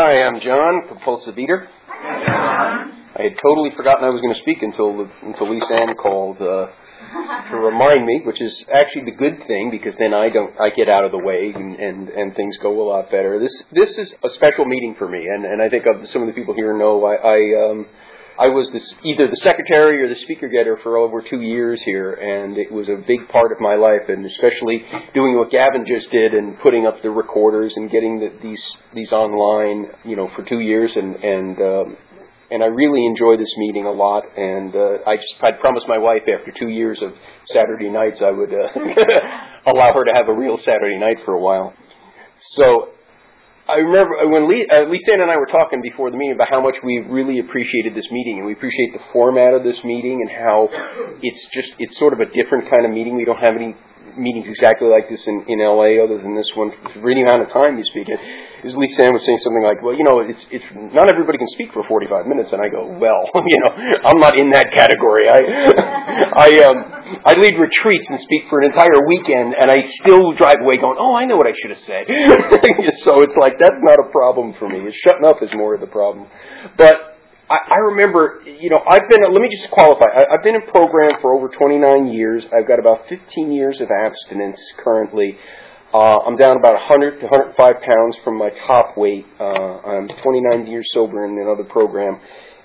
Hi, I'm John, compulsive eater. I had totally forgotten I was going to speak until the, until Lisa Ann called uh, to remind me, which is actually the good thing because then I don't I get out of the way and, and and things go a lot better. This this is a special meeting for me, and and I think some of the people here know I. I um, I was this, either the secretary or the speaker getter for over two years here, and it was a big part of my life, and especially doing what Gavin just did and putting up the recorders and getting the, these these online, you know, for two years, and and um, and I really enjoy this meeting a lot. And uh, I just I promised my wife after two years of Saturday nights I would uh, allow her to have a real Saturday night for a while. So I remember when Lee, uh, Lisa and I were talking before the meeting about how much we really appreciated this meeting, and we appreciate the format of this meeting and how it's just it's sort of a different kind of meeting. We don't have any meetings exactly like this in, in LA, other than this one. For any amount of time you speak it, is Lisa Ann was saying something like, "Well, you know, it's it's not everybody can speak for 45 minutes," and I go, "Well, you know, I'm not in that category. I I um I lead retreats and speak for an entire weekend, and I still drive away going, "Oh, I know what I should have said." so it's like that's not a problem for me. Shutting up is more of the problem, but I, I remember, you know, I've been, let me just qualify, I, I've been in program for over 29 years. I've got about 15 years of abstinence currently. Uh, I'm down about 100 to 105 pounds from my top weight. Uh, I'm 29 years sober in another program.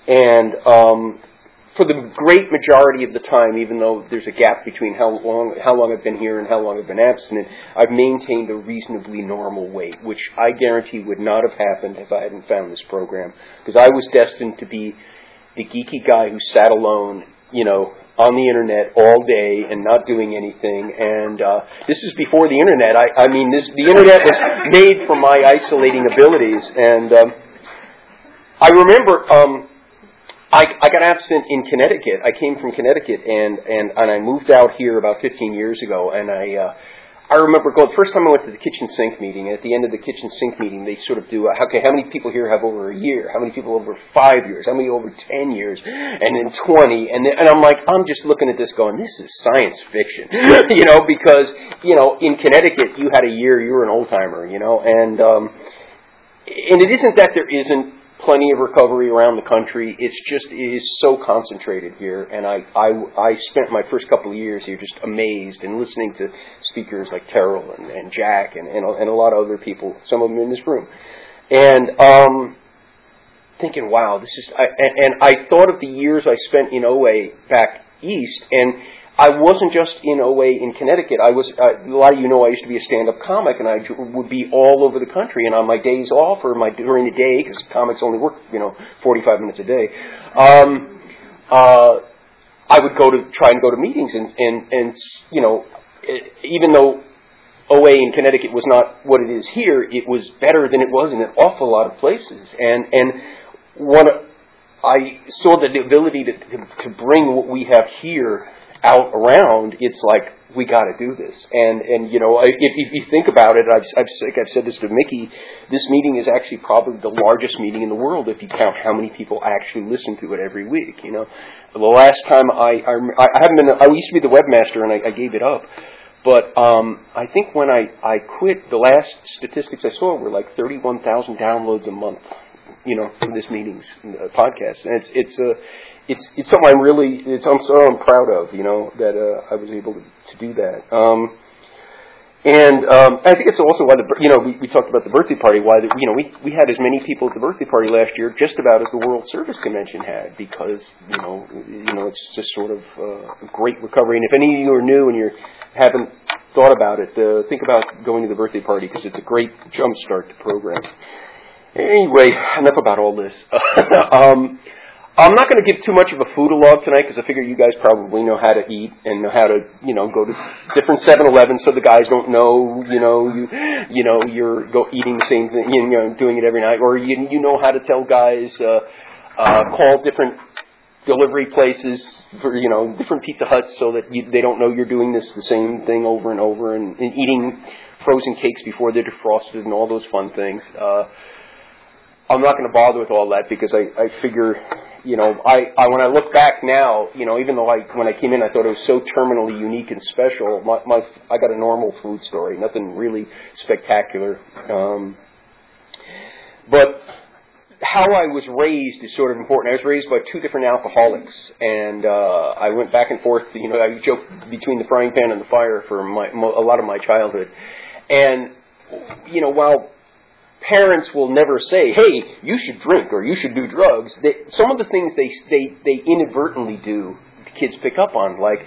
And um, for the great majority of the time, even though there's a gap between how long how long I've been here and how long I've been abstinent, I've maintained a reasonably normal weight, which I guarantee would not have happened if I hadn't found this program. Because I was destined to be the geeky guy who sat alone, you know, on the internet all day and not doing anything. And uh, this is before the internet. I, I mean, this the internet was made for my isolating abilities. And um, I remember. Um, I, I got absent in Connecticut. I came from Connecticut and, and, and I moved out here about 15 years ago. And I, uh, I remember going, first time I went to the kitchen sink meeting, and at the end of the kitchen sink meeting, they sort of do, uh, okay, how many people here have over a year? How many people over five years? How many over 10 years? And then 20. And, then, and I'm like, I'm just looking at this going, this is science fiction. you know, because, you know, in Connecticut, you had a year, you were an old timer, you know, and, um, and it isn't that there isn't plenty of recovery around the country. It's just it is so concentrated here, and I I, I spent my first couple of years here just amazed and listening to speakers like Terrell and, and Jack and, and and a lot of other people, some of them in this room, and um, thinking, wow, this is. I, and, and I thought of the years I spent in OA back east, and I wasn't just in OA in Connecticut. I was uh, a lot of you know I used to be a stand-up comic, and I would be all over the country. And on my days off or my during the day, because comics only work you know 45 minutes a day, um, uh, I would go to try and go to meetings. And and and you know, even though OA in Connecticut was not what it is here, it was better than it was in an awful lot of places. And and one. I saw the ability to, to, to bring what we have here out around, it's like we got to do this. And and you know, if, if you think about it, I've, I've I've said this to Mickey. This meeting is actually probably the largest meeting in the world if you count how many people actually listen to it every week. You know, the last time I I, I haven't been I used to be the webmaster and I, I gave it up. But um, I think when I, I quit, the last statistics I saw were like 31,000 downloads a month, you know, from this meetings uh, podcast. And it's it's a it's it's something I'm really it's I'm so I'm proud of you know that uh, I was able to, to do that. Um, and um, I think it's also why the you know we, we talked about the birthday party. Why the, you know we we had as many people at the birthday party last year just about as the World Service Convention had because you know you know it's just sort of uh, a great recovery. And if any of you are new and you haven't thought about it, uh, think about going to the birthday party because it's a great jumpstart to program. Anyway, enough about all this. um, I'm not going to give too much of a food log tonight because I figure you guys probably know how to eat and know how to, you know, go to different 7-Elevens so the guys don't know, you know, you, you know, you're go eating the same thing, you know, doing it every night, or you you know how to tell guys, uh, uh, call different delivery places for you know different Pizza Huts so that you, they don't know you're doing this the same thing over and over and, and eating frozen cakes before they're defrosted and all those fun things. Uh, I'm not going to bother with all that because I, I figure, you know, I, I when I look back now, you know, even though I when I came in I thought it was so terminally unique and special. My, my I got a normal food story, nothing really spectacular. Um, but how I was raised is sort of important. I was raised by two different alcoholics, and uh, I went back and forth. You know, I joke between the frying pan and the fire for my, a lot of my childhood. And you know, while parents will never say, "Hey, you should drink or you should do drugs," they, some of the things they they they inadvertently do, kids pick up on, like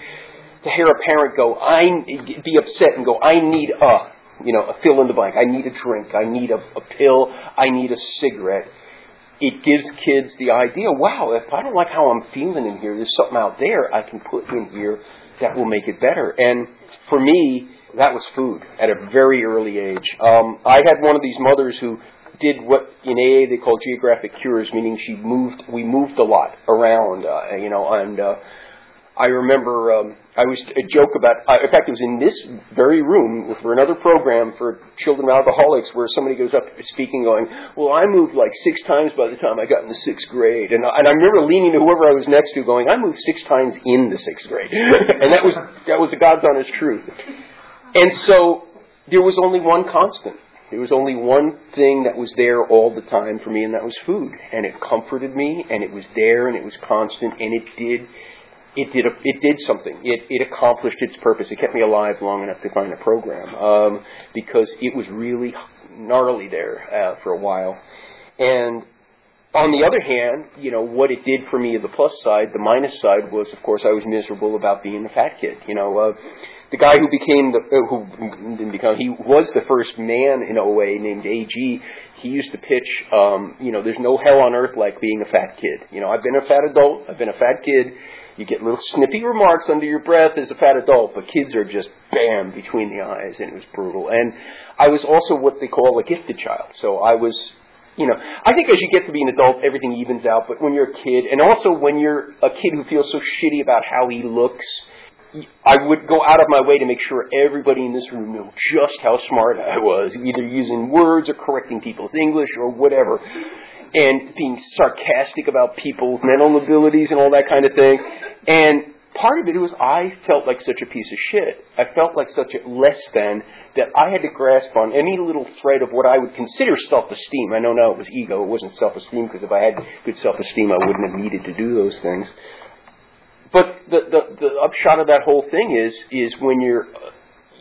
to hear a parent go, "I be upset and go, I need a." You know, a fill in the blank. I need a drink. I need a, a pill. I need a cigarette it gives kids the idea, wow, if I don't like how I'm feeling in here, there's something out there I can put in here that will make it better. And for me, that was food at a very early age. Um, I had one of these mothers who did what in AA they call geographic cures, meaning she moved. We moved a lot around, uh, you know, and uh, I remember um, I was a joke about. Uh, in fact, it was in this very room for another program for children alcoholics, where somebody goes up speaking, going, "Well, I moved like six times by the time I got in the sixth grade," and, and I remember leaning to whoever I was next to, going, "I moved six times in the sixth grade," and that was that was the God's honest truth. And so there was only one constant. There was only one thing that was there all the time for me, and that was food. And it comforted me, and it was there, and it was constant, and it did it did a, it did something. It it accomplished its purpose. It kept me alive long enough to find a program um, because it was really gnarly there uh, for a while. And on the other hand, you know what it did for me, the plus side, the minus side was, of course, I was miserable about being a fat kid. You know, uh, the guy who became the uh, who didn't become he was the first man in OA named AG. He used to pitch, um, you know, there's no hell on earth like being a fat kid. You know, I've been a fat adult, I've been a fat kid you get little snippy remarks under your breath as a fat adult, but kids are just bam between the eyes, and it was brutal. And I was also what they call a gifted child. So I was, you know, I think as you get to be an adult, everything evens out. But when you're a kid, and also when you're a kid who feels so shitty about how he looks, I would go out of my way to make sure everybody in this room knew just how smart I was, either using words or correcting people's English or whatever and being sarcastic about people's mental abilities and all that kind of thing. And part of it was I felt like such a piece of shit. I felt like such a less than that I had to grasp on any little thread of what I would consider self-esteem. I know now it was ego, it wasn't self-esteem because if I had good self-esteem, I wouldn't have needed to do those things. But the, the, the upshot of that whole thing is, is when you're,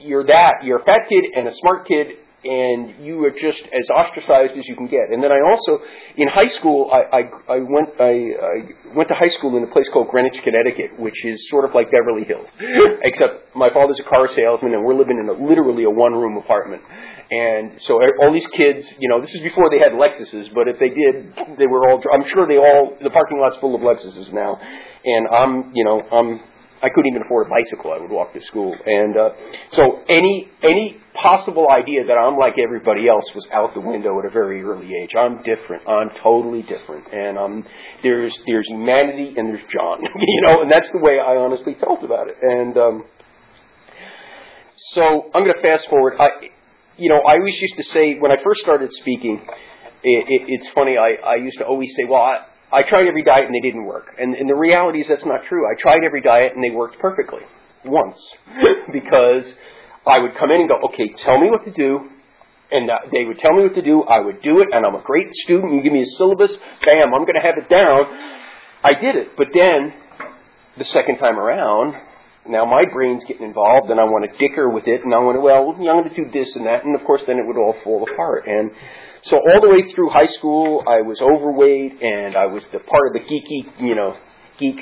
you're that, you're a fat kid and a smart kid and you are just as ostracized as you can get. And then I also, in high school, I, I, I went I, I went to high school in a place called Greenwich, Connecticut, which is sort of like Beverly Hills, except my father's a car salesman, and we're living in a, literally a one-room apartment. And so all these kids, you know, this is before they had Lexuses, but if they did, they were all. I'm sure they all. The parking lot's full of Lexuses now, and I'm, you know, I'm I couldn't even afford a bicycle. I would walk to school, and uh, so any any possible idea that I'm like everybody else was out the window at a very early age. I'm different. I'm totally different, and um, there's there's humanity and there's John, you know, and that's the way I honestly felt about it. And um, so I'm going to fast forward. I, you know, I always used to say when I first started speaking. It, it, it's funny. I, I used to always say, "Well, I, I tried every diet and they didn't work. And, and the reality is that's not true. I tried every diet and they worked perfectly. Once. because I would come in and go, okay, tell me what to do. And they would tell me what to do. I would do it. And I'm a great student. You give me a syllabus. Bam, I'm going to have it down. I did it. But then, the second time around, now my brain's getting involved and I want to dicker with it and I want to, well, I'm going to do this and that. And of course, then it would all fall apart. And so all the way through high school, I was overweight, and I was the part of the geeky, you know, geek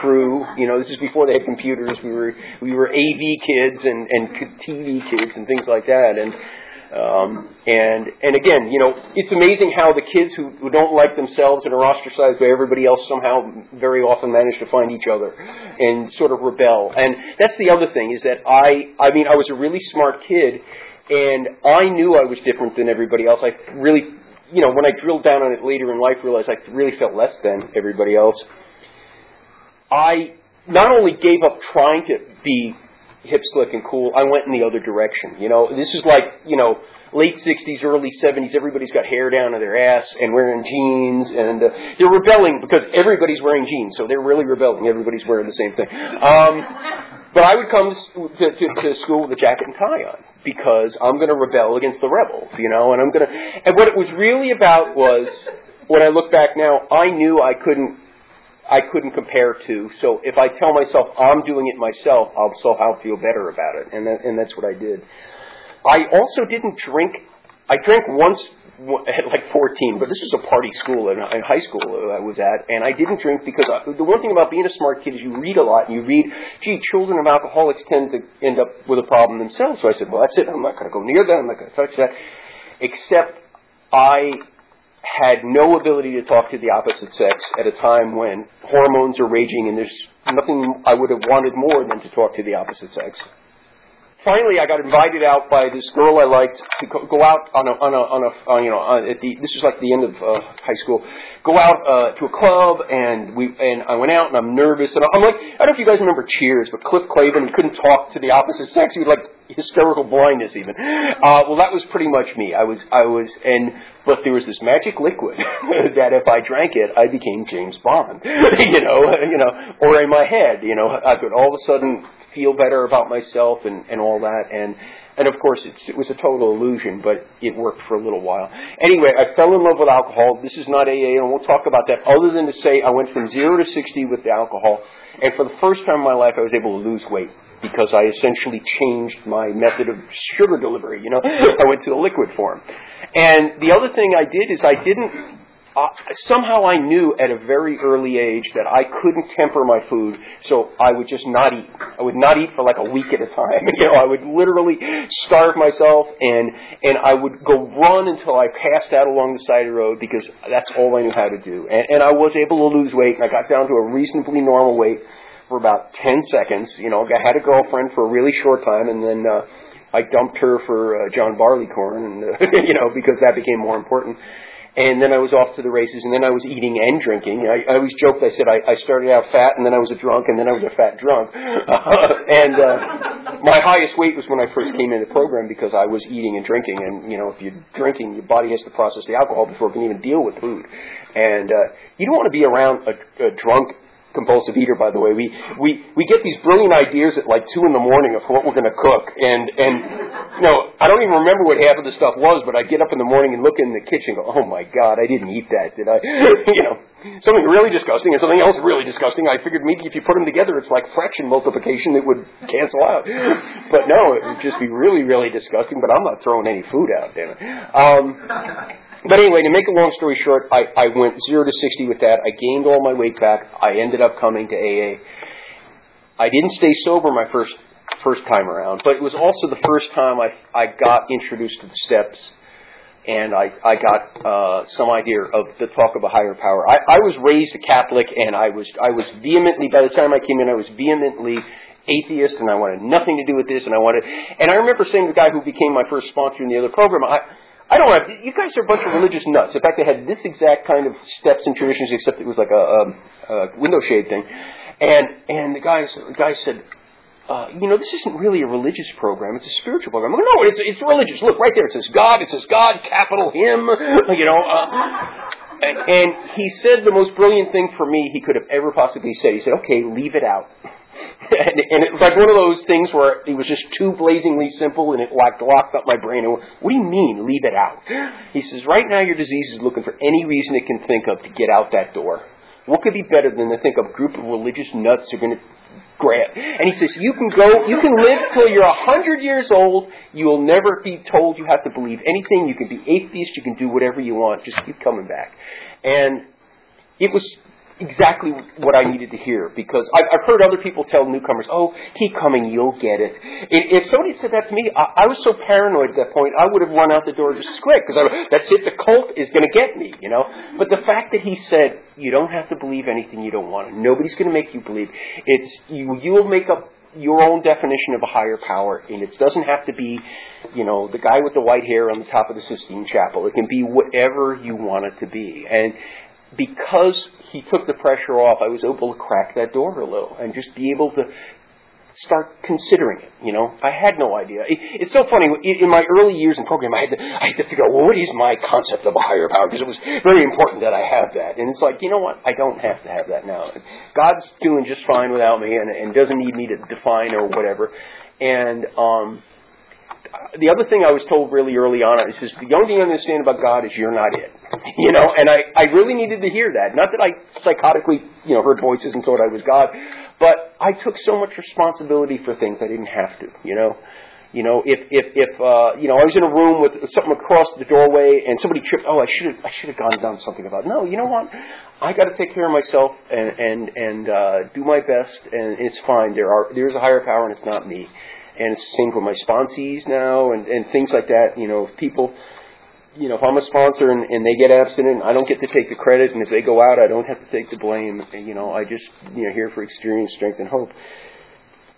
crew. You know, this is before they had computers. We were we were AV kids and and TV kids and things like that. And Um, and and again, you know, it's amazing how the kids who, who don't like themselves and are ostracized by everybody else somehow very often manage to find each other and sort of rebel. And that's the other thing is that I I mean I was a really smart kid, and I knew I was different than everybody else. I really you know when I drilled down on it later in life, realized I really felt less than everybody else. I not only gave up trying to be hip, slick, and cool. I went in the other direction. You know, this is like, you know, late 60s, early 70s, everybody's got hair down to their ass and wearing jeans, and uh, they're rebelling because everybody's wearing jeans, so they're really rebelling. Everybody's wearing the same thing. Um, but I would come to, to, to school with a jacket and tie on because I'm going to rebel against the rebels, you know, and I'm going to. And what it was really about was, when I look back now, I knew I couldn't I couldn't compare to. So if I tell myself I'm doing it myself, I'll somehow feel better about it, and that, and that's what I did. I also didn't drink. I drank once at like 14, but this was a party school in, high school I was at, and I didn't drink because I, the one thing about being a smart kid is you read a lot and you read, gee, children of alcoholics tend to end up with a problem themselves. So I said, well, that's it. I'm not going to go near that. I'm not going to touch that. Except I had no ability to talk to the opposite sex at a time when hormones are raging and there's nothing I would have wanted more than to talk to the opposite sex. Finally, I got invited out by this girl I liked to go out on a, on a, on a, on, you know, on, at the, this is like the end of uh, high school, go out uh, to a club, and we and I went out, and I'm nervous, and I'm like, I don't know if you guys remember Cheers, but Cliff Clavin, couldn't talk to the opposite sex, he was like hysterical blindness even. Uh, well, that was pretty much me. I was, I was, and but there was this magic liquid that if I drank it, I became James Bond, you know, you know, or in my head, you know, I could all of a sudden feel better about myself and and all that, and and of course, it's, it was a total illusion, but it worked for a little while. Anyway, I fell in love with alcohol. This is not AA, and we'll talk about that, other than to say I went from zero to 60 with the alcohol. And for the first time in my life, I was able to lose weight because I essentially changed my method of sugar delivery. You know, I went to the liquid form. And the other thing I did is I didn't somehow I knew at a very early age that I couldn't temper my food, so I would just not eat. I would not eat for like a week at a time. You know, I would literally starve myself, and and I would go run until I passed out along the side of the road because that's all I knew how to do. And, and I was able to lose weight, and I got down to a reasonably normal weight for about ten seconds. You know, I had a girlfriend for a really short time, and then. uh I dumped her for uh, John Barleycorn, and uh, you know because that became more important and then I was off to the races, and then I was eating and drinking. I, I always joked. I said I, I started out fat, and then I was a drunk, and then I was a fat drunk. and uh, my highest weight was when I first came into the program because I was eating and drinking. And you know, if you're drinking, your body has to process the alcohol before it can even deal with food. And uh, you don't want to be around a, a drunk compulsive eater, by the way. We we we get these brilliant ideas at like two in the morning of what we're going to cook, and and you know I don't even remember what half of the stuff was, but I get up in the morning and look in the kitchen, and go, oh my god, I didn't eat that, did I? you know, something really disgusting and something else really disgusting. I figured maybe if you put them together, it's like fraction multiplication that would cancel out. But no, it would just be really really disgusting. But I'm not throwing any food out, damn it. Um, but anyway, to make a long story short, I, I went zero to 60 with that. I gained all my weight back. I ended up coming to AA. I didn't stay sober my first first time around, but it was also the first time I I got introduced to the steps, and I I got uh, some idea of the talk of a higher power. I, I was raised a Catholic, and I was I was vehemently by the time I came in, I was vehemently atheist, and I wanted nothing to do with this, and I wanted. And I remember saying to the guy who became my first sponsor in the other program, I I don't have. You guys are a bunch of religious nuts. In fact, they had this exact kind of steps and traditions, except it was like a, a, a window shade thing. And and the guys the guy said, uh, you know, this isn't really a religious program. It's a spiritual program. I'm like, no, it's it's religious. Look right there. It says God. It says God, capital Him. You know. Uh, and he said the most brilliant thing for me he could have ever possibly said. He said, "Okay, leave it out." and, and it was like one of those things where it was just too blazingly simple and it like locked up my brain. And what do you mean, leave it out? He says, right now your disease is looking for any reason it can think of to get out that door. What could be better than to think of a group of religious nuts who are going to grab? And he says, you can go, you can live till you're a hundred years old. You will never be told you have to believe anything. You can be atheist. You can do whatever you want. Just keep coming back. And it was exactly what I needed to hear because I've, I've heard other people tell newcomers, "Oh, keep coming, you'll get it." If, if somebody said that to me, I, I was so paranoid at that point, I would have run out the door just as quick because that's it. The cult is going to get me, you know. But the fact that he said, "You don't have to believe anything you don't want. Nobody's going to make you believe. It's you. You will make up." your own definition of a higher power, and it doesn't have to be, you know, the guy with the white hair on the top of the Sistine Chapel. It can be whatever you want it to be, and because he took the pressure off, I was able to crack that door a little and just be able to start considering it. You know, I had no idea. It, it's so funny. In my early years in program, I had to I had to figure out well, what is my concept of a higher power because it was very important that I have that. And it's like you know what, I don't have to have that now. God's doing just fine without me, and, and doesn't need me to define or whatever. And um, the other thing I was told really early on is just the only thing you understand about God is you're not it. You know, and I, I really needed to hear that. Not that I psychotically, you know, heard voices and thought I was God, but I took so much responsibility for things I didn't have to, you know. You know, if if if uh, you know, I was in a room with something across the doorway and somebody tripped. Oh, I should have I should have gone and done something about. It. No, you know what? I got to take care of myself and and and uh, do my best, and it's fine. There are there's a higher power, and it's not me and it's the same for my sponsees now and, and things like that. You know, people, you know, if I'm a sponsor and, and they get abstinent, I don't get to take the credit, and if they go out, I don't have to take the blame. You know, I just, you know, here for experience, strength, and hope.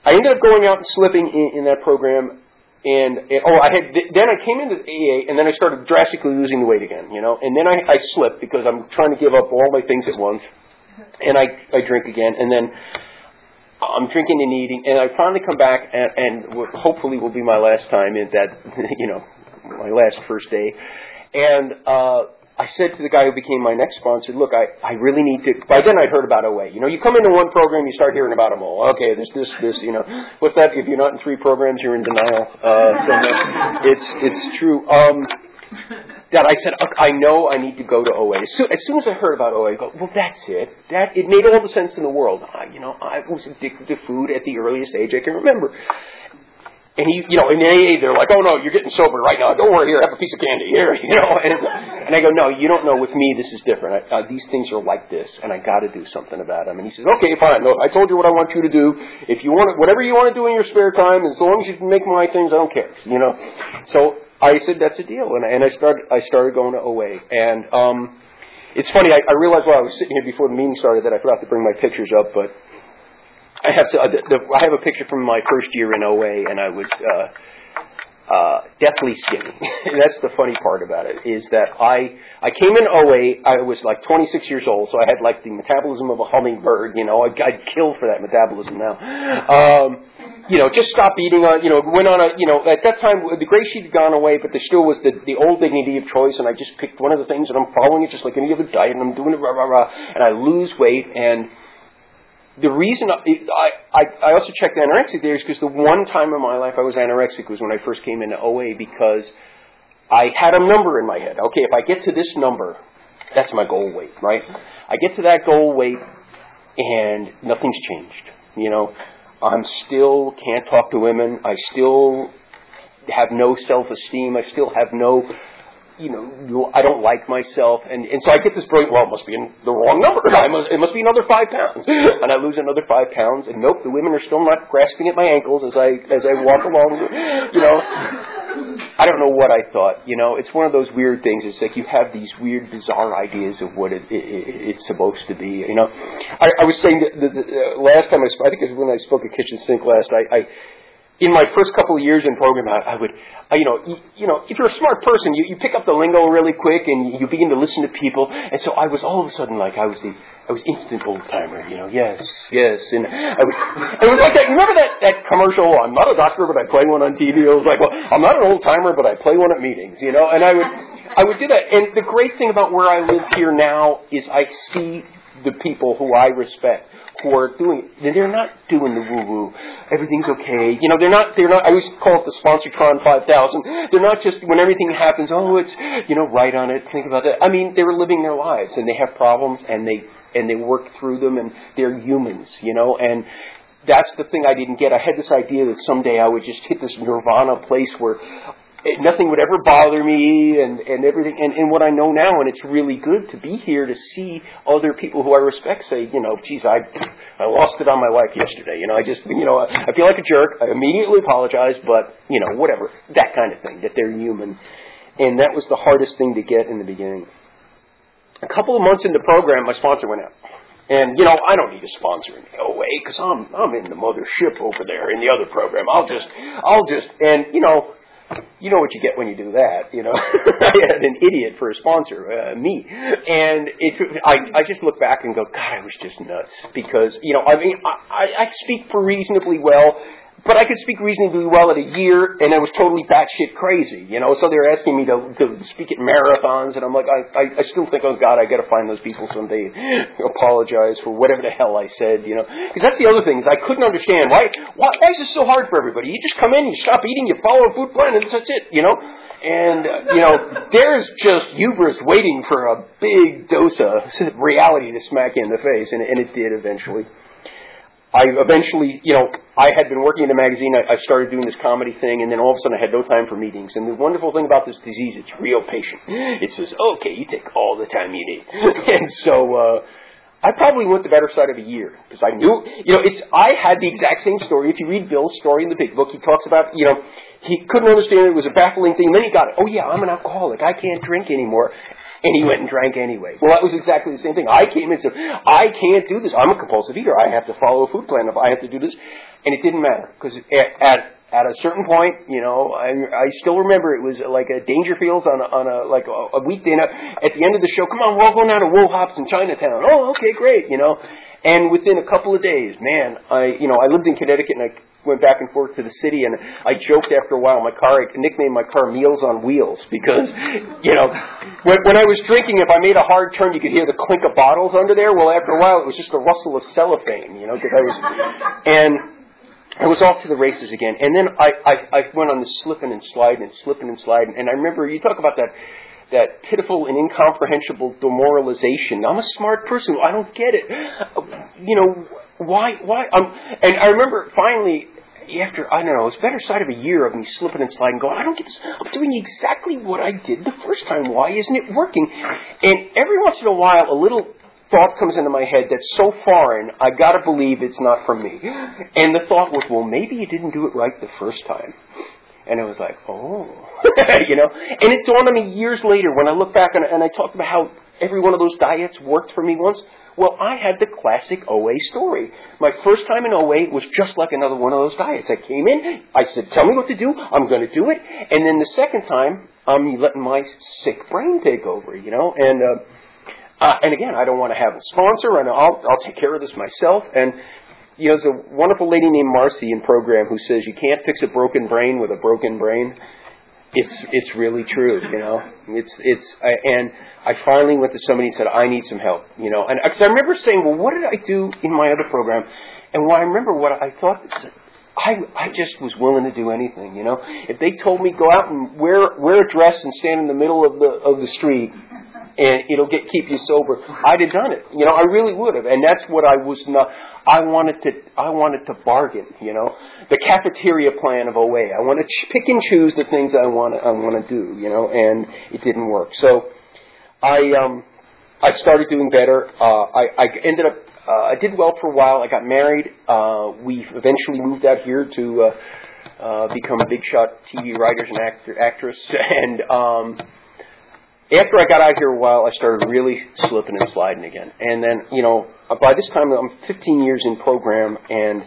I ended up going out and slipping in, in that program, and, and oh, I had then I came into AA, and then I started drastically losing the weight again. You know, and then I, I slipped because I'm trying to give up all my things at once, and I I drink again, and then I'm drinking and eating, and I finally come back, and, and hopefully will be my last time in that, you know, my last first day. And uh, I said to the guy who became my next sponsor, look, I, I really need to. By then I'd heard about OA. You know, you come into one program, you start hearing about them all. Okay, this, this, this. You know, what's that? If you're not in three programs, you're in denial. Uh, so it's it's true. Um, that I said, I know I need to go to OA. As soon, as soon as I heard about OA, I go, well, that's it. That it made all the sense in the world. I, you know, I was addicted to food at the earliest age I can remember. And he, you know, in AA, they're like, oh no, you're getting sober right now. Don't worry, here, have a piece of candy here, you know. And, and I go, no, you don't know. With me, this is different. I, uh, these things are like this, and I got to do something about them. And he says, okay, fine. Look, I told you what I want you to do. If you want, whatever you want to do in your spare time, as long as you can make my things, I don't care, you know. So I said that's a deal, and I, and I started I started going to OA, and um, it's funny. I, I realized while I was sitting here before the meeting started that I forgot to bring my pictures up, but I have to, uh, the, the, I have a picture from my first year in OA, and I was uh, uh, deathly skinny. that's the funny part about it is that I I came in OA. I was like 26 years old, so I had like the metabolism of a hummingbird. You know, I, I'd kill for that metabolism now. Um, you know, just stop eating on, you know, went on a, you know, at that time the gray sheet had gone away, but there still was the, the old dignity of choice, and I just picked one of the things, and I'm following it just like any other diet, and I'm doing it, rah, rah, rah, and I lose weight, and the reason I, I, I also checked the anorexic there is because the one time in my life I was anorexic was when I first came into OA because I had a number in my head. Okay, if I get to this number, that's my goal weight, right? I get to that goal weight, and nothing's changed. You know, I'm still can't talk to women. I still have no self-esteem. I still have no, you know, I don't like myself. And, and so I get this brilliant, well, it must be in the wrong number. Must, it must be another five pounds. And I lose another five pounds. And nope, the women are still not grasping at my ankles as I, as I walk along, you know. I don't know what I thought. You know, it's one of those weird things. It's like you have these weird, bizarre ideas of what it, it, it's supposed to be. You know, I, I was saying that the, the, uh, last time I, spoke, I think it was when I spoke at Kitchen Sink last night. I, in my first couple of years in program, I, I would, uh, you know, you, you, know, if you're a smart person, you, you pick up the lingo really quick and you begin to listen to people. And so I was all of a sudden like I was the, I was instant old timer, you know, yes, yes, and I was, it was like that. Remember that that commercial? I'm not a doctor, but I play one on TV. It was like, well, I'm not an old timer, but I play one at meetings, you know. And I would, I would do that. And the great thing about where I live here now is I see the people who I respect who are doing they're not doing the woo woo. Everything's okay. You know, they're not they're not I always call it the Sponsortron five thousand. They're not just when everything happens, oh it's you know, write on it, think about that. I mean, they were living their lives and they have problems and they and they work through them and they're humans, you know, and that's the thing I didn't get. I had this idea that someday I would just hit this nirvana place where it, nothing would ever bother me and, and everything. And, and what I know now, and it's really good to be here to see other people who I respect say, you know, geez, I, I lost it on my wife yesterday. You know, I just, you know, I, I feel like a jerk. I immediately apologize, but, you know, whatever. That kind of thing, that they're human. And that was the hardest thing to get in the beginning. A couple of months in the program, my sponsor went out. And you know, I don't need a sponsor in the OA because I'm I'm in the mothership over there in the other program. I'll just I'll just and you know, you know what you get when you do that. You know, I had an idiot for a sponsor, uh, me, and it. I I just look back and go, God, I was just nuts because you know, I mean, I I speak for reasonably well but I could speak reasonably well at a year, and I was totally batshit crazy, you know. So they're asking me to, to speak at marathons, and I'm like, I, I, I still think, oh God, I got to find those people someday, apologize for whatever the hell I said, you know. Because that's the other thing is I couldn't understand why, why why is this so hard for everybody? You just come in, you stop eating, you follow a food plan, and that's it, you know. And you know, there's just hubris waiting for a big dose of reality to smack you in the face, and, and it did eventually. I eventually, you know, I had been working in a magazine. I, I started doing this comedy thing, and then all of a sudden I had no time for meetings. And the wonderful thing about this disease, it's real patient. It says, okay, you take all the time you need. and so, uh, I probably went the better side of a year because I knew, you know, it's, I had the exact same story. If you read Bill's story in the big book, he talks about, you know, he couldn't understand it. It was a baffling thing. Then he got it. Oh yeah, I'm an alcoholic. I can't drink anymore and he went and drank anyway. Well, that was exactly the same thing. I came and said, I can't do this. I'm a compulsive eater. I have to follow a food plan if I have to do this. And it didn't matter because at, at at a certain point, you know, I, I still remember it was like a Dangerfields on a, on a like a, a weekday night. At the end of the show, come on, we're all going down to Wo Hop's in Chinatown. Oh, okay, great, you know. And within a couple of days, man, I you know I lived in Connecticut and I went back and forth to the city, and I joked after a while. My car, I nicknamed my car "Meals on Wheels" because, you know, when, when I was drinking, if I made a hard turn, you could hear the clink of bottles under there. Well, after a while, it was just the rustle of cellophane, you know, because I was, and I was off to the races again. And then I, I, I went on this slipping and sliding and slipping and sliding. And I remember you talk about that that pitiful and incomprehensible demoralization. I'm a smart person. I don't get it. You know, why, why? Um, and I remember finally, after, I don't know, it's better side of a year of me slipping and sliding, going, I don't get this. I'm doing exactly what I did the first time. Why isn't it working? And every once in a while, a little thought comes into my head that's so foreign, I gotta believe it's not from me. And the thought was, well, maybe you didn't do it right the first time. And it was like, oh, you know. And it dawned on me years later when I look back and, and I talked about how every one of those diets worked for me once. Well, I had the classic OA story. My first time in OA was just like another one of those diets. I came in, I said, tell me what to do, I'm going to do it. And then the second time, I'm letting my sick brain take over, you know. And, uh, uh, and again, I don't want to have a sponsor, and I'll, I'll take care of this myself. And, you know, there's a wonderful lady named Marcy in program who says you can't fix a broken brain with a broken brain it's it's really true, you know. It's it's I, and I finally went to somebody and said I need some help, you know. And cause I remember saying, well, what did I do in my other program? And when I remember what I thought, I I just was willing to do anything, you know. If they told me go out and wear wear a dress and stand in the middle of the of the street and it'll get keep you sober. I'd have done it. You know, I really would have. And that's what I was not. I wanted to. I wanted to bargain. You know, the cafeteria plan of OA. I want to ch- pick and choose the things I want. I want to do. You know, and it didn't work. So, I um, I started doing better. Uh, I, I ended up. Uh, I did well for a while. I got married. Uh, we eventually moved out here to. Uh, uh, become big shot TV writers and actor, actress, and um, after I got out here a while, I started really slipping and sliding again. And then, you know, by this time, I'm 15 years in program, and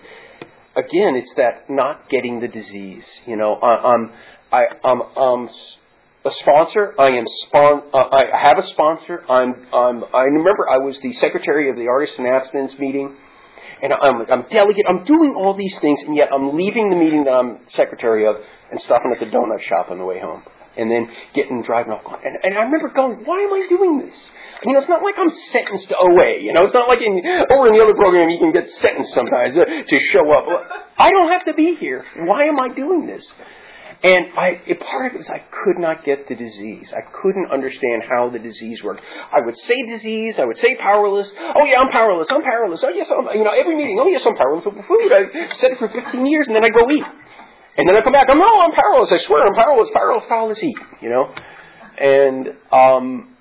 again, it's that not getting the disease. You know, I, I'm, I, I'm, a sponsor. I am spon- uh, I have a sponsor. I'm, I'm, I remember I was the secretary of the Artists and Abstinence meeting, and I'm, I'm delegate. I'm doing all these things, and yet I'm leaving the meeting that I'm secretary of and stopping at the donut shop on the way home and then getting driving off. And, and I remember going, why am I doing this? You know, it's not like I'm sentenced to OA. You know, it's not like in, over in the other program you can get sentenced sometimes to, show up. I don't have to be here. Why am I doing this? And I, part of it was I could not get the disease. I couldn't understand how the disease worked. I would say disease. I would say powerless. Oh yeah, I'm powerless. I'm powerless. Oh yes, I'm, you know, every meeting. Oh yes, I'm powerless over food. I said it for 15 years, and then I go eat. And then I come back, I'm, no, I'm powerless, I swear, I'm powerless, powerless, powerless, eat, you know? And, um,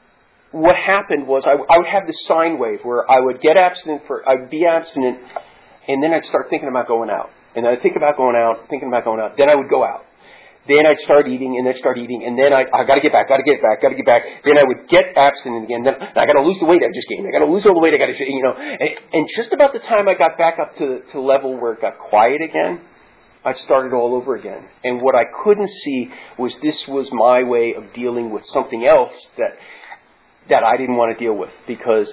what happened was I, I would have this sine wave where I would get abstinent for, I'd be abstinent, and then I'd start thinking about going out. And I'd think about going out, thinking about going out. Then I would go out. Then I'd start eating, and then start eating, and then I, I gotta get back, gotta get back, gotta get back. Then I would get abstinent again. Then I gotta lose the weight I just gained. I gotta lose all the weight I gotta, you know. And, and just about the time I got back up to to level where it got quiet again, I started all over again. And what I couldn't see was this was my way of dealing with something else that that I didn't want to deal with because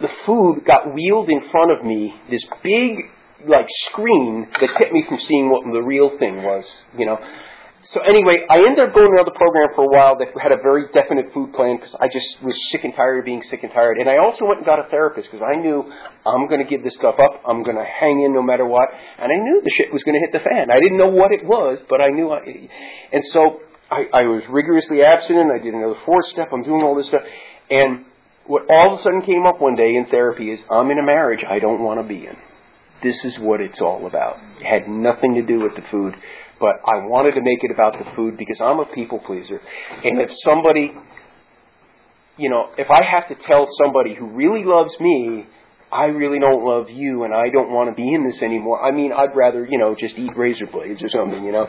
the food got wheeled in front of me, this big like screen that kept me from seeing what the real thing was, you know. So anyway, I ended up going to another program for a while that had a very definite food plan because I just was sick and tired of being sick and tired. And I also went and got a therapist because I knew I'm going to give this stuff up. I'm going to hang in no matter what. And I knew the shit was going to hit the fan. I didn't know what it was, but I knew. I, and so I, I was rigorously abstinent. I did another fourth step. I'm doing all this stuff. And what all of a sudden came up one day in therapy is I'm in a marriage I don't want to be in. This is what it's all about. It had nothing to do with the food, but I wanted to make it about the food because I'm a people pleaser. And if somebody, you know, if I have to tell somebody who really loves me, I really don't love you and I don't want to be in this anymore. I mean, I'd rather, you know, just eat razor blades or something, you know.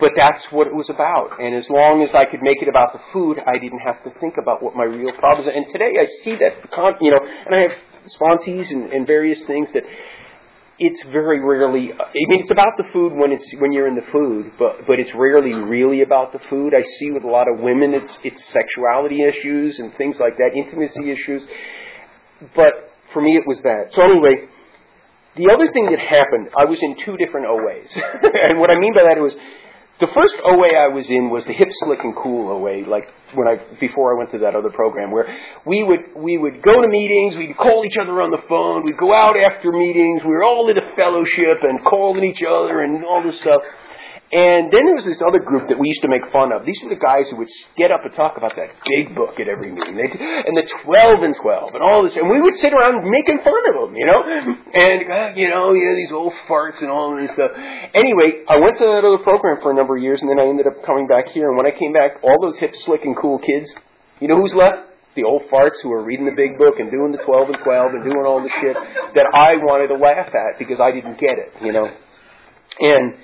But that's what it was about. And as long as I could make it about the food, I didn't have to think about what my real problems are. And today I see that, you know, and I have sponsees and, and various things that it's very rarely. I mean, it's about the food when it's when you're in the food, but but it's rarely really about the food. I see with a lot of women, it's it's sexuality issues and things like that, intimacy issues. But for me, it was that. So anyway, the other thing that happened, I was in two different OAs, and what I mean by that was the first OA I was in was the hip, slick, and cool OA, like when I before I went to that other program, where we would we would go to meetings, we'd call each other on the phone, we'd go out after meetings, we were all in a fellowship and calling each other and all this stuff. And then there was this other group that we used to make fun of. These were the guys who would get up and talk about that big book at every meeting, They'd, and the twelve and twelve, and all this. And we would sit around making fun of them, you know, and uh, you know, know, these old farts and all this stuff. Anyway, I went to that other program for a number of years, and then I ended up coming back here. And when I came back, all those hip, slick, and cool kids, you know who's left? the old farts who are reading the big book and doing the 12 and 12 and doing all the shit that I wanted to laugh at because I didn't get it, you know. And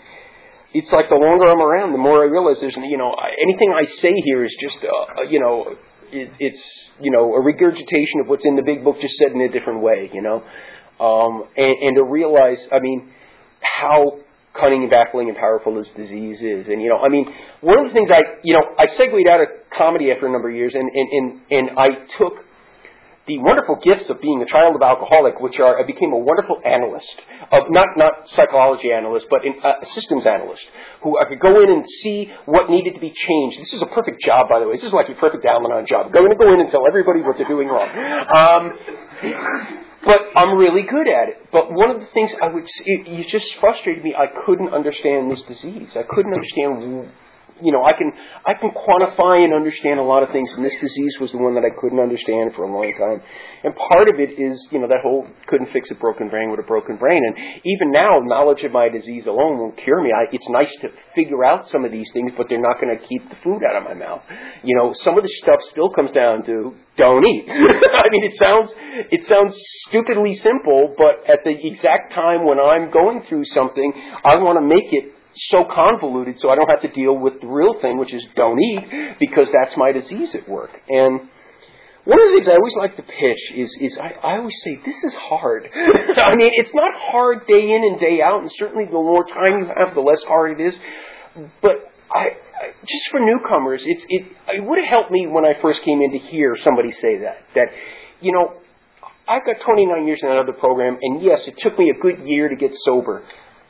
it's like the longer I'm around, the more I realize there's, you know, anything I say here is just, uh, you know, it, it's, you know, a regurgitation of what's in the big book, just said in a different way, you know, um, and, and to realize, I mean, how cunning and baffling and powerful this disease is. And, you know, I mean, one of the things I, you know, I segued out of comedy after a number of years, and, and, and, and I took the wonderful gifts of being a child of alcoholic, which are I became a wonderful analyst of not not psychology analyst, but in, uh, a systems analyst who I could go in and see what needed to be changed. This is a perfect job, by the way. This is like a perfect Al-Anon job. Going to go in and tell everybody what they're doing wrong. Um, but I'm really good at it. But one of the things I would, it, it just frustrated me. I couldn't understand this disease. I couldn't understand you know, I can I can quantify and understand a lot of things, and this disease was the one that I couldn't understand for a long time. And part of it is, you know, that whole couldn't fix a broken brain with a broken brain. And even now, knowledge of my disease alone won't cure me. I, it's nice to figure out some of these things, but they're not going to keep the food out of my mouth. You know, some of the stuff still comes down to don't eat. I mean, it sounds it sounds stupidly simple, but at the exact time when I'm going through something, I want to make it so convoluted so I don't have to deal with the real thing, which is don't eat, because that's my disease at work. And one of the things I always like to pitch is, is I, I always say, this is hard. I mean, it's not hard day in and day out, and certainly the more time you have, the less hard it is. But I, I just for newcomers, it, it, it would have helped me when I first came in to hear somebody say that. That, you know, I've got 29 years in another program, and yes, it took me a good year to get sober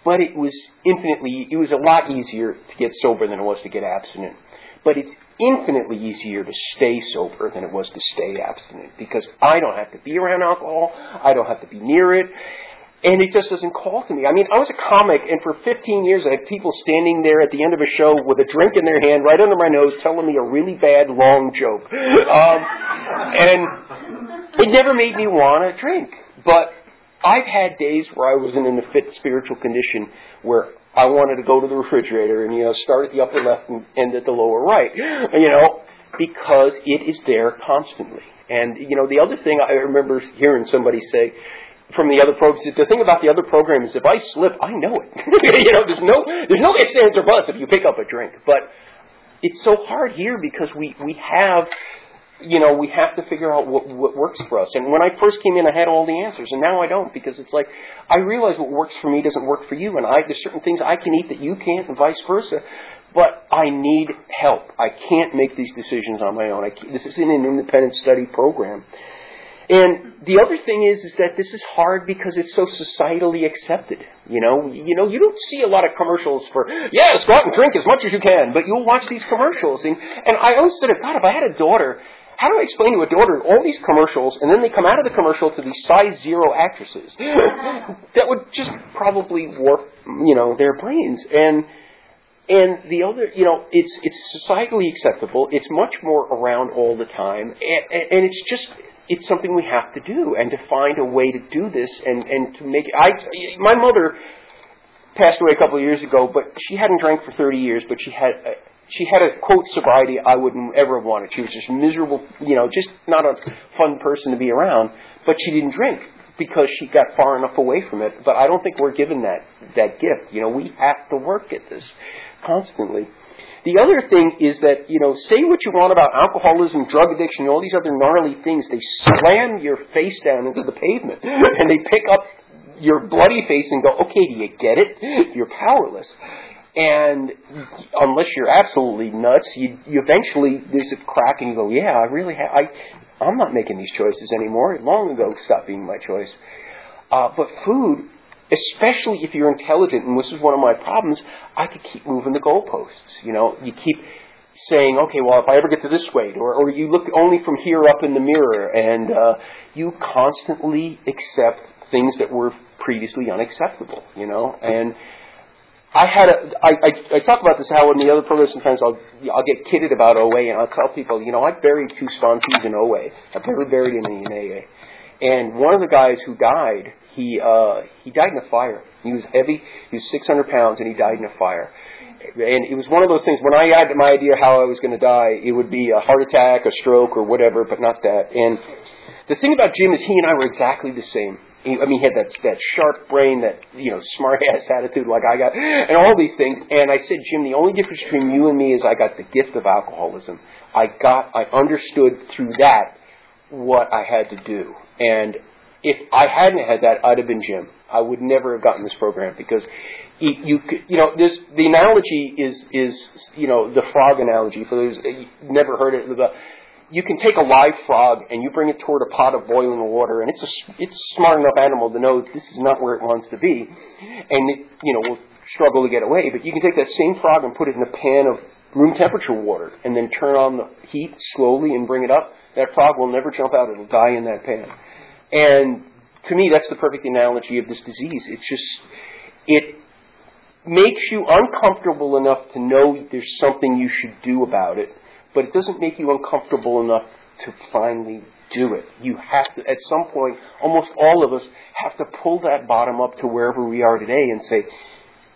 but it was infinitely, it was a lot easier to get sober than it was to get abstinent. But it's infinitely easier to stay sober than it was to stay abstinent because I don't have to be around alcohol, I don't have to be near it, and it just doesn't call to me. I mean, I was a comic, and for 15 years I had people standing there at the end of a show with a drink in their hand right under my nose telling me a really bad, long joke. Um, and it never made me want to drink. But I've had days where I wasn't in a fit spiritual condition where I wanted to go to the refrigerator and, you know, start at the upper left and end at the lower right, you know, because it is there constantly. And, you know, the other thing I remember hearing somebody say, from the other programs. Is the thing about the other program is if I slip, I know it. you know, there's no there's no ifs, or buts if you pick up a drink. But it's so hard here because we we have you know, we have to figure out what, what works for us. And when I first came in, I had all the answers, and now I don't because it's like I realize what works for me doesn't work for you, and I there's certain things I can eat that you can't, and vice versa. But I need help. I can't make these decisions on my own. I this is in an independent study program. And the other thing is, is that this is hard because it's so societally accepted. You know, you know, you don't see a lot of commercials for, yes, go out and drink as much as you can, but you'll watch these commercials. And, and I always thought, God, if I had a daughter, how do I explain to a daughter all these commercials, and then they come out of the commercial to these size zero actresses? that would just probably warp, you know, their brains. And, and the other, you know, it's, it's societally acceptable. It's much more around all the time. And, and it's just, it's something we have to do and to find a way to do this and, and to make. I, my mother passed away a couple of years ago, but she hadn't drank for 30 years, but she had, she had a quote sobriety I wouldn't ever have wanted. She was just miserable, you know, just not a fun person to be around, but she didn't drink because she got far enough away from it. But I don't think we're given that, that gift. You know, we have to work at this constantly. The other thing is that, you know, say what you want about alcoholism, drug addiction, all these other gnarly things, they slam your face down into the pavement and they pick up your bloody face and go, okay, do you get it? You're powerless. And unless you're absolutely nuts, you, you eventually, there's a crack and you go, yeah, I really have, I, I'm not making these choices anymore. Long ago stopped being my choice. Uh, but food especially if you're intelligent, and this is one of my problems, I could keep moving the goalposts. You know, you keep saying, okay, well, if I ever get to this weight, or, or you look only from here up in the mirror, and uh, you constantly accept things that were previously unacceptable, you know, and I had a, I, I, I talk about this how in the other programs sometimes I'll, I'll get kidded about OA and I'll tell people, you know, I buried two sponsees in OA. I've never buried in AA. And one of the guys who died, he uh, he died in a fire. He was heavy. He was 600 pounds, and he died in a fire. And it was one of those things. When I had my idea how I was going to die, it would be a heart attack, a stroke, or whatever, but not that. And the thing about Jim is he and I were exactly the same. He, I mean, he had that that sharp brain, that you know, smart ass attitude like I got, and all these things. And I said, Jim, the only difference between you and me is I got the gift of alcoholism. I got, I understood through that what I had to do. And if I hadn't had that, I'd have been Jim. I would never have gotten this program because you, you, you know, this, the analogy is, is, you know, the frog analogy. For those, never heard it. The, you can take a live frog and you bring it toward a pot of boiling water, and it's a, it's a smart enough animal to know this is not where it wants to be, and it, you know, will struggle to get away. But you can take that same frog and put it in a pan of room temperature water, and then turn on the heat slowly and bring it up that frog will never jump out. It'll die in that pan. And to me, that's the perfect analogy of this disease. It's just, it makes you uncomfortable enough to know there's something you should do about it, but it doesn't make you uncomfortable enough to finally do it. You have to, at some point, almost all of us have to pull that bottom up to wherever we are today and say,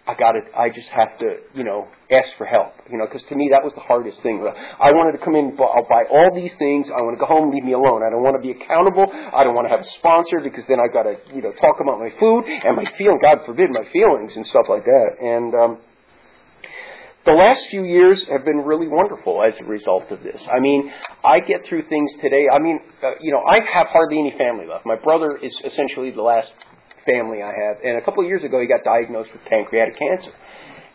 I got it. I just have to, you know, ask for help. You know, because to me that was the hardest thing. I wanted to come in, I'll buy all these things. I want to go home, leave me alone. I don't want to be accountable. I don't want to have a sponsor because then I got to, you know, talk about my food and my feeling. God forbid my feelings and stuff like that. And um, the last few years have been really wonderful as a result of this. I mean, I get through things today. I mean, uh, you know, I have hardly any family left. My brother is essentially the last family I have. And a couple of years ago, he got diagnosed with pancreatic cancer.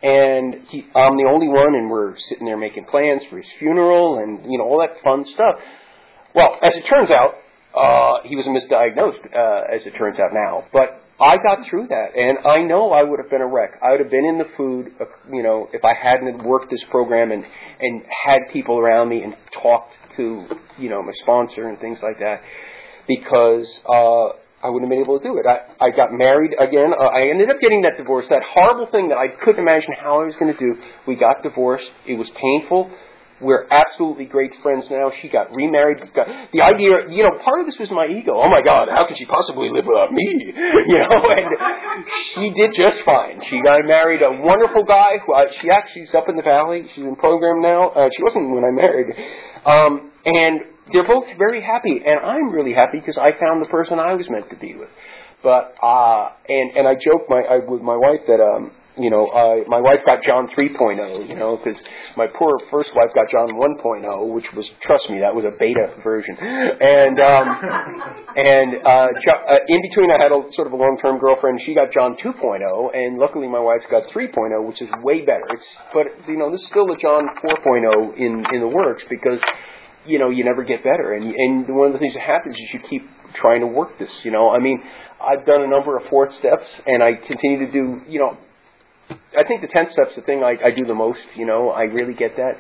And he, I'm the only one, and we're sitting there making plans for his funeral and, you know, all that fun stuff. Well, as it turns out, uh, he was misdiagnosed, uh, as it turns out now. But I got through that, and I know I would have been a wreck. I would have been in the food, uh, you know, if I hadn't worked this program and and had people around me and talked to, you know, my sponsor and things like that, because uh, I wouldn't have been able to do it. I, I got married again. Uh, I ended up getting that divorce. That horrible thing that I couldn't imagine how I was going to do. We got divorced. It was painful, We're absolutely great friends now. She got remarried. Got, the idea, you know, part of this was my ego. Oh my God, how could she possibly live without me? You know, and she did just fine. She got married a wonderful guy. Who, uh, she actually's up in the valley. She's in program now. Uh, she wasn't when I married. Um, and they're both very happy, and I'm really happy because I found the person I was meant to be with. But uh, and and I joke my I, with my wife that um, you know, uh, my wife got John 3.0, you know, because my poor first wife got John 1.0, which was, trust me, that was a beta version. And, um, and, uh, uh, in between I had a sort of a long-term girlfriend, she got John 2.0, and luckily my wife's got 3.0, which is way better. It's, but, you know, this is still a John 4.0 in, in the works because, you know, you never get better. And, and one of the things that happens is you keep trying to work this, you know. I mean, I've done a number of fourth steps, and I continue to do, you know, I think the 10th step's the thing I, I do the most, you know, I really get that.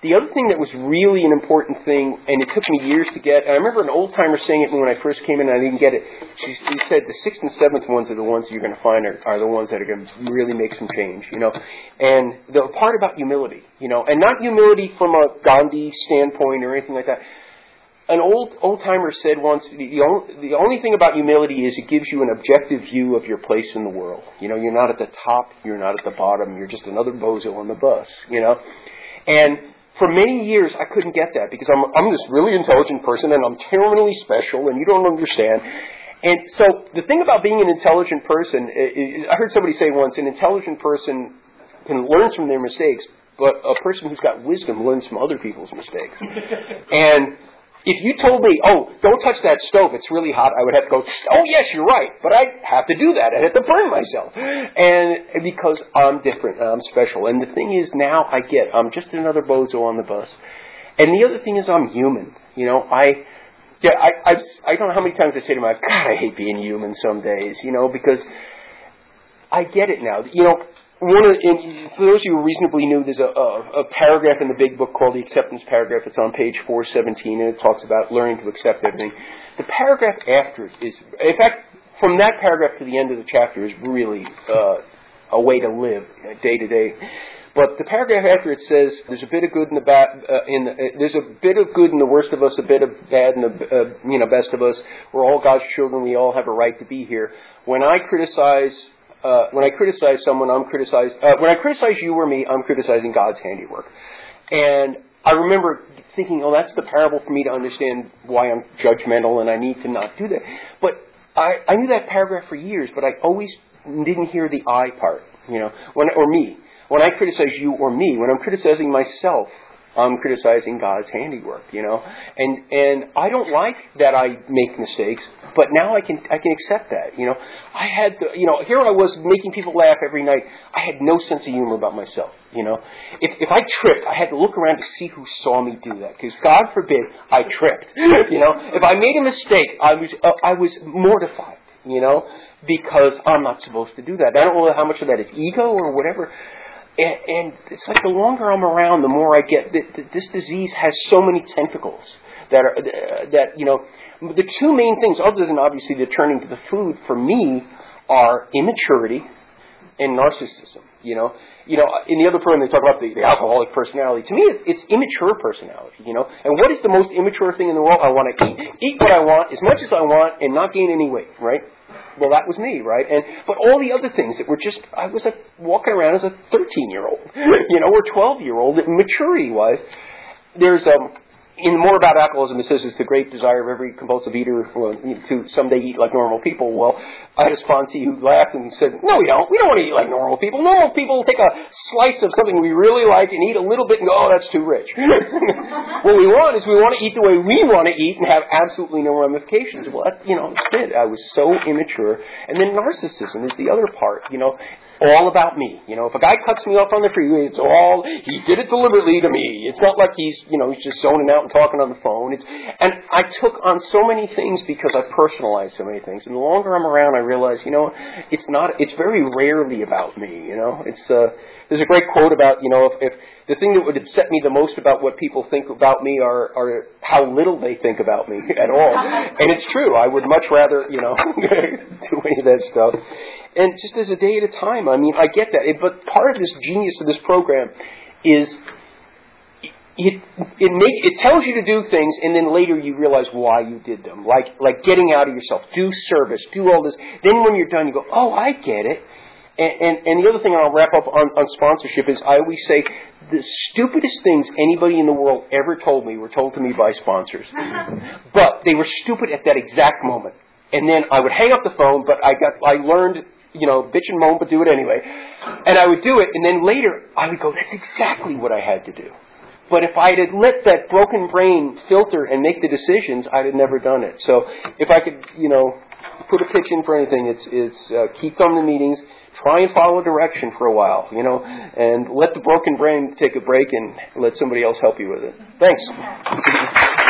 The other thing that was really an important thing, and it took me years to get, and I remember an old timer saying it to me when I first came in and I didn't get it. She, she said the sixth and seventh ones are the ones you're going to find are, are the ones that are going to really make some change, you know. And the part about humility, you know, and not humility from a Gandhi standpoint or anything like that, an old old timer said once the only, the only thing about humility is it gives you an objective view of your place in the world. You know, you're not at the top, you're not at the bottom, you're just another bozo on the bus. You know, and for many years I couldn't get that because I'm I'm this really intelligent person and I'm terminally special and you don't understand. And so the thing about being an intelligent person, I heard somebody say once, an intelligent person can learn from their mistakes, but a person who's got wisdom learns from other people's mistakes. and if you told me, oh, don't touch that stove, it's really hot, I would have to go, oh yes, you're right, but I have to do that. I have to burn myself. And because I'm different, I'm special. And the thing is now I get, I'm just another bozo on the bus. And the other thing is I'm human. You know, I, yeah, I, I, I don't know how many times I say to myself, God, I hate being human some days, you know, because I get it now. You know, one of, and for those of you who reasonably new, there's a, a, a, paragraph in the big book called the acceptance paragraph. It's on page 417, and it talks about learning to accept everything. The paragraph after it is, in fact, from that paragraph to the end of the chapter is really uh, a way to live day to day. But the paragraph after it says, "There's a bit of good in the bad. Uh, in the, uh, there's a bit of good in the worst of us, a bit of bad in the uh, you know best of us. We're all God's children. We all have a right to be here." When I criticize uh, when I criticize someone, I'm criticized. Uh, when I criticize you or me, I'm criticizing God's handiwork. And I remember thinking, oh, that's the parable for me to understand why I'm judgmental and I need to not do that. But I, I knew that paragraph for years, but I always didn't hear the I part, you know, when, or me. When I criticize you or me, when I'm criticizing myself, I'm criticizing God's handiwork, you know. And and I don't like that I make mistakes, but now I can I can accept that, you know. I had the, you know, here I was making people laugh every night. I had no sense of humor about myself, you know. If if I tripped, I had to look around to see who saw me do that because God forbid I tripped, you know. If I made a mistake, I was uh, I was mortified, you know, because I'm not supposed to do that. I don't know how much of that is ego or whatever and, it's like the longer I'm around, the more I get that this disease has so many tentacles that are that you know the two main things, other than obviously the turning to the food, for me are immaturity and narcissism. You know, you know, in the other program they talk about the, the alcoholic personality. To me, it's, it's immature personality. You know, and what is the most immature thing in the world? I want to eat, eat what I want as much as I want, and not gain any weight. Right? Well, that was me, right? And but all the other things that were just I was a, walking around as a 13 year old, you know, or 12 year old. Maturity wise, there's um in more about alcoholism, it says it's the great desire of every compulsive eater to someday eat like normal people. Well, I had a sponsee who laughed and said, "No, we don't. We don't want to eat like normal people. Normal people take a slice of something we really like and eat a little bit and go, oh, that's too rich. what we want is we want to eat the way we want to eat and have absolutely no ramifications. Well, that, you know, it. I was so immature. And then narcissism is the other part. You know, all about me. You know, if a guy cuts me off on the freeway, it's all he did it deliberately to me. It's not like he's you know he's just zoning out and talking on the phone. It's, and I took on so many things because I personalized so many things. And the longer I'm around, I realize you know it's not. It's very rarely about me. You know, it's uh, there's a great quote about you know if, if the thing that would upset me the most about what people think about me are, are how little they think about me at all. And it's true. I would much rather, you know, do any of that stuff and just as a day at a time. I mean, I get that. But part of this genius of this program is it it make it tells you to do things, and then later you realize why you did them. Like like getting out of yourself, do service, do all this. Then when you're done, you go, oh, I get it. And, and, and the other thing I'll wrap up on, on sponsorship is I always say the stupidest things anybody in the world ever told me were told to me by sponsors. but they were stupid at that exact moment. And then I would hang up the phone, but I got I learned, you know, bitch and moan, but do it anyway. And I would do it, and then later I would go, that's exactly what I had to do. But if I had let that broken brain filter and make the decisions, I'd have never done it. So if I could, you know, put a pitch in for anything, it's it's uh, keep coming to meetings try and follow direction for a while, you know, and let the broken brain take a break and let somebody else help you with it. Thanks.